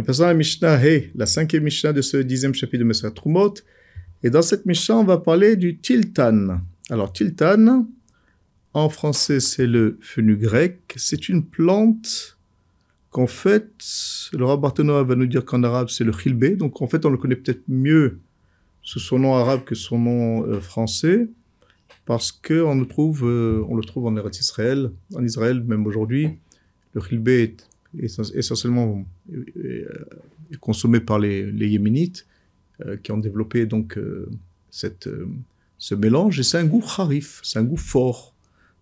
Nous passons à la Mishnah la cinquième Mishnah de ce dixième chapitre de Mesra Trumot. Et dans cette Mishnah, on va parler du tiltan. Alors, tiltan, en français, c'est le grec. C'est une plante qu'en fait, le rabbin va nous dire qu'en arabe, c'est le khilbé. Donc, en fait, on le connaît peut-être mieux sous son nom arabe que son nom euh, français, parce qu'on le trouve, euh, le trouve en Eretz Israël, en Israël même aujourd'hui. Le khilbé est essentiellement euh, consommé par les, Yéménites, qui ont développé donc cette, ce mélange. Et c'est un goût harif, c'est un goût fort.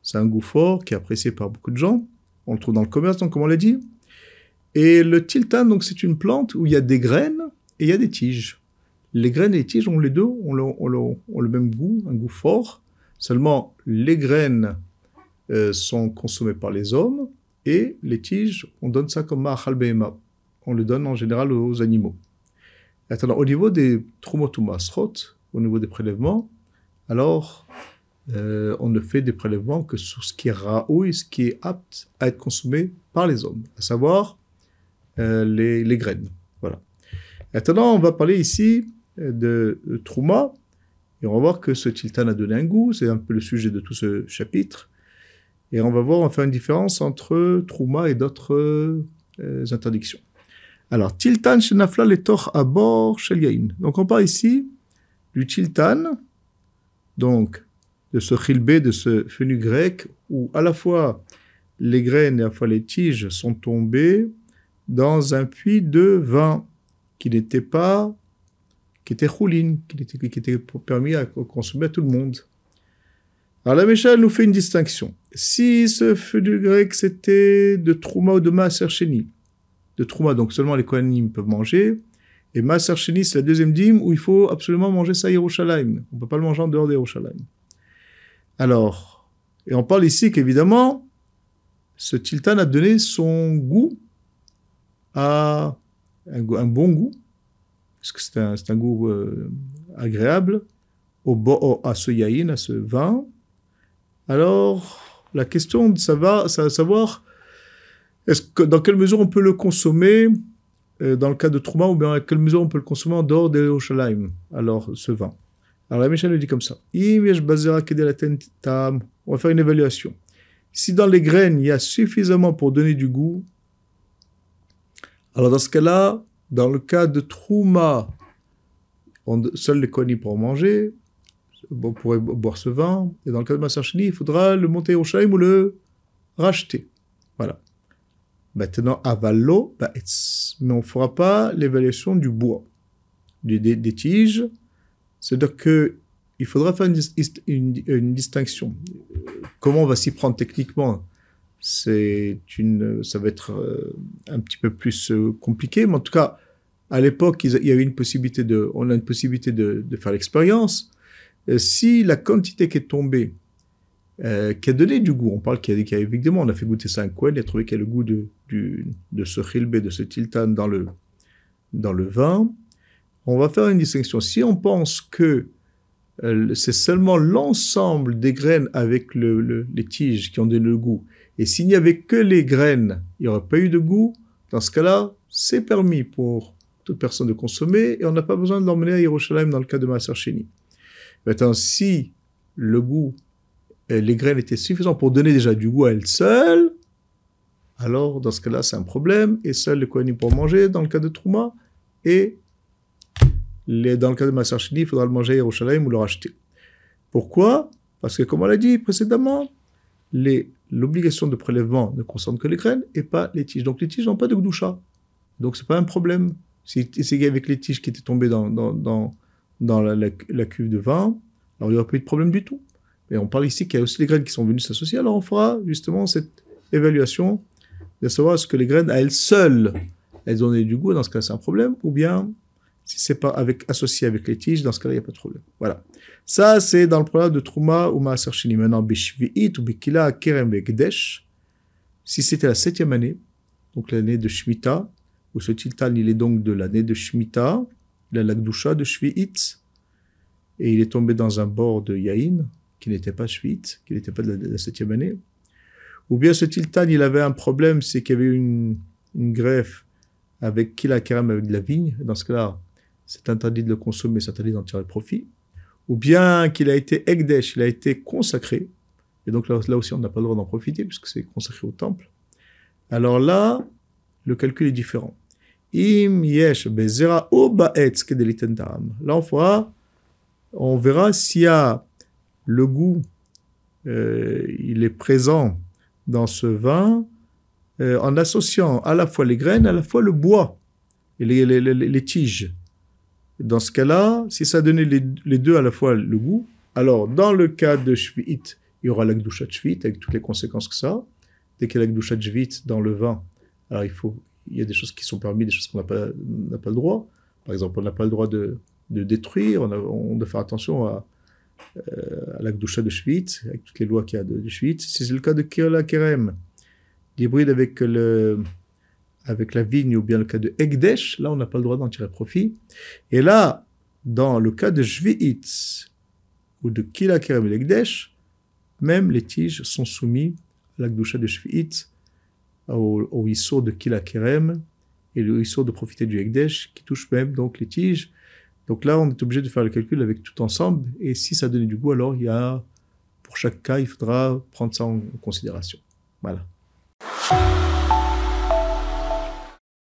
C'est un goût fort qui est apprécié par beaucoup de gens. On le trouve dans le commerce, donc comme on l'a dit. Et le tiltan, donc c'est une plante où il y a des graines et il y a des tiges. Les graines et les tiges ont les deux, ont le, même goût, un goût fort. Seulement, les graines euh, sont consommées par les hommes et les tiges, on donne ça comme ma'achal On le donne en général aux animaux. Attends, au niveau des trumotumasrot, au niveau des prélèvements, alors euh, on ne fait des prélèvements que sur ce qui est raou et ce qui est apte à être consommé par les hommes, à savoir euh, les, graines. Voilà. Maintenant, on va parler ici euh, de, Trouma, et on va voir que ce tiltan a donné un goût, c'est un peu le sujet de tout ce chapitre, et on va voir, on une différence entre Trouma et d'autres interdictions. Alors, tiltan shenafla letor abor shel Donc, on parle ici du tiltan, donc de ce chilbé, de ce fenu grec, où à la fois les graines et à la fois les tiges sont tombées dans un puits de vin qui n'était pas, qui était rouline, qui était, qui était permis à consommer à tout le monde. Alors la Mécha nous fait une distinction. Si ce feu du grec c'était de Trouma ou de Maaser de Trouma, donc seulement les Kohanim peuvent manger, et Maaser c'est la deuxième dîme où il faut absolument manger ça à Yerushalayim. On ne peut pas le manger en dehors de Yerushalayim. Alors, et on parle ici qu'évidemment, ce tiltan a donné son goût à un, bon goût, parce que c'est un, goût euh, agréable, au, à ce yaïn, à ce vin. Alors, la question de savoir, savoir est-ce que, dans quelle mesure on peut le consommer euh, dans le cas de Trouma, ou bien dans quelle mesure on peut le consommer en dehors de Yerushalayim, alors ce vin. Alors la Mishnah nous dit comme ça. On va faire une évaluation. Si dans les graines, il y a suffisamment pour donner du goût, alors dans ce cas-là, dans le cas de Trouma, seuls les Kohanim pourront manger, on pourrait boire ce vin, et dans le cas de Massachini, il faudra le monter au Shaim ou le racheter. Voilà. Maintenant, avalo, mais on ne fera pas l'évaluation du bois, des tiges, c'est-à-dire qu'il faudra faire une, distinction. Comment on va s'y prendre techniquement? C'est une, ça va être euh, un petit peu plus euh, compliqué, mais en tout cas, à l'époque, il y avait une possibilité de, on a une possibilité de, faire l'expérience. Euh, si la quantité qui est tombée, qui a donné du goût, on parle qu'il y, a, évidemment, on a fait goûter ça à un il a trouvé qu'il y a le goût de, ce khilbé, de ce tiltan dans le, dans le vin, on va faire une distinction. Si on pense que euh, c'est seulement l'ensemble des graines avec les tiges qui ont donné le goût, et s'il n'y avait que les graines, il n'y aurait pas eu de goût, dans ce cas-là, c'est permis pour toute personne de consommer, et on n'a pas besoin de l'emmener à Yerushalayim dans le cas de Maaser Maintenant, si le goût, les graines étaient suffisantes pour donner déjà du goût à elles seules, alors dans ce cas-là, c'est un problème, et seuls les Kohanim pour manger, dans le cas de Trouma, et dans le cas de Massar il faudra le manger à Yerushalayim ou le racheter. Pourquoi? Parce que, comme on l'a dit précédemment, l'obligation de prélèvement ne concerne que les graines et pas les tiges. Donc les tiges n'ont pas de gdoucha. Donc c'est pas un problème. Si c'est avec les tiges qui étaient tombées dans, la, cuve de vin, alors il n'y aura pas eu de problème du tout. Mais on parle ici qu'il y a aussi les graines qui sont venues s'associer, alors on fera justement cette évaluation de savoir est-ce que les graines à elles seules, elles ont du goût, dans ce cas c'est un problème, ou bien si c'est pas associé avec les tiges, dans ce cas-là, il n'y a pas de problème. Voilà. Ça, c'est dans le problème de Trouma ou Maaser. Maintenant, Bishvi'it ou Bikila Kerem Begdesh, si c'était la septième année, donc l'année de Shemitah, où ce tiltan, il est donc de l'année de Shemitah, il a l'Akdusha de Shvi'it, et il est tombé dans un bord de Yaïn, qui n'était pas Shvi'it, qui n'était pas de la, septième année. Ou bien ce tiltan, il avait un problème, c'est qu'il y avait une, une greffe avec Kila Kerem avec de la vigne. Dans ce cas-là, c'est interdit de le consommer, c'est interdit d'en tirer profit. Ou bien qu'il a été Egdesh, il a été consacré. Et donc là, là aussi, on n'a pas le droit d'en profiter puisque c'est consacré au temple. Alors là, le calcul est différent. Im Là, on on verra s'il y a le goût, euh, il est présent dans ce vin euh, en associant à la fois les graines, à la fois le bois et les, tiges. Dans ce cas-là, si ça donnait les, deux à la fois le goût, alors dans le cas de Shvi'it, il y aura la Gdusha Shvi'it avec toutes les conséquences que ça. Dès qu'il y a la Gdusha Shvi'it dans le vin, alors il faut, il y a des choses qui sont permises, des choses qu'on n'a pas, pas le droit. Par exemple, on n'a pas le droit de, de détruire, on, doit faire attention à, euh, à la de Shvi'it, avec toutes les lois qu'il y a de, de Shvi'it. C'est le cas de Kirla Kerem l'hybride avec, avec la vigne ou bien le cas de Egdesh, là on n'a pas le droit d'en tirer profit. Et là, dans le cas de Jvi'it ou de Kilakerem et Egdesh, même les tiges sont soumis à la de Jvi'it, au, au issour de Kilakerem et le issour de profiter du Egdesh qui touche même donc les tiges. Donc là, on est obligé de faire le calcul avec tout ensemble. Et si ça donne du goût, alors il y a, pour chaque cas, il faudra prendre ça en considération. Voilà.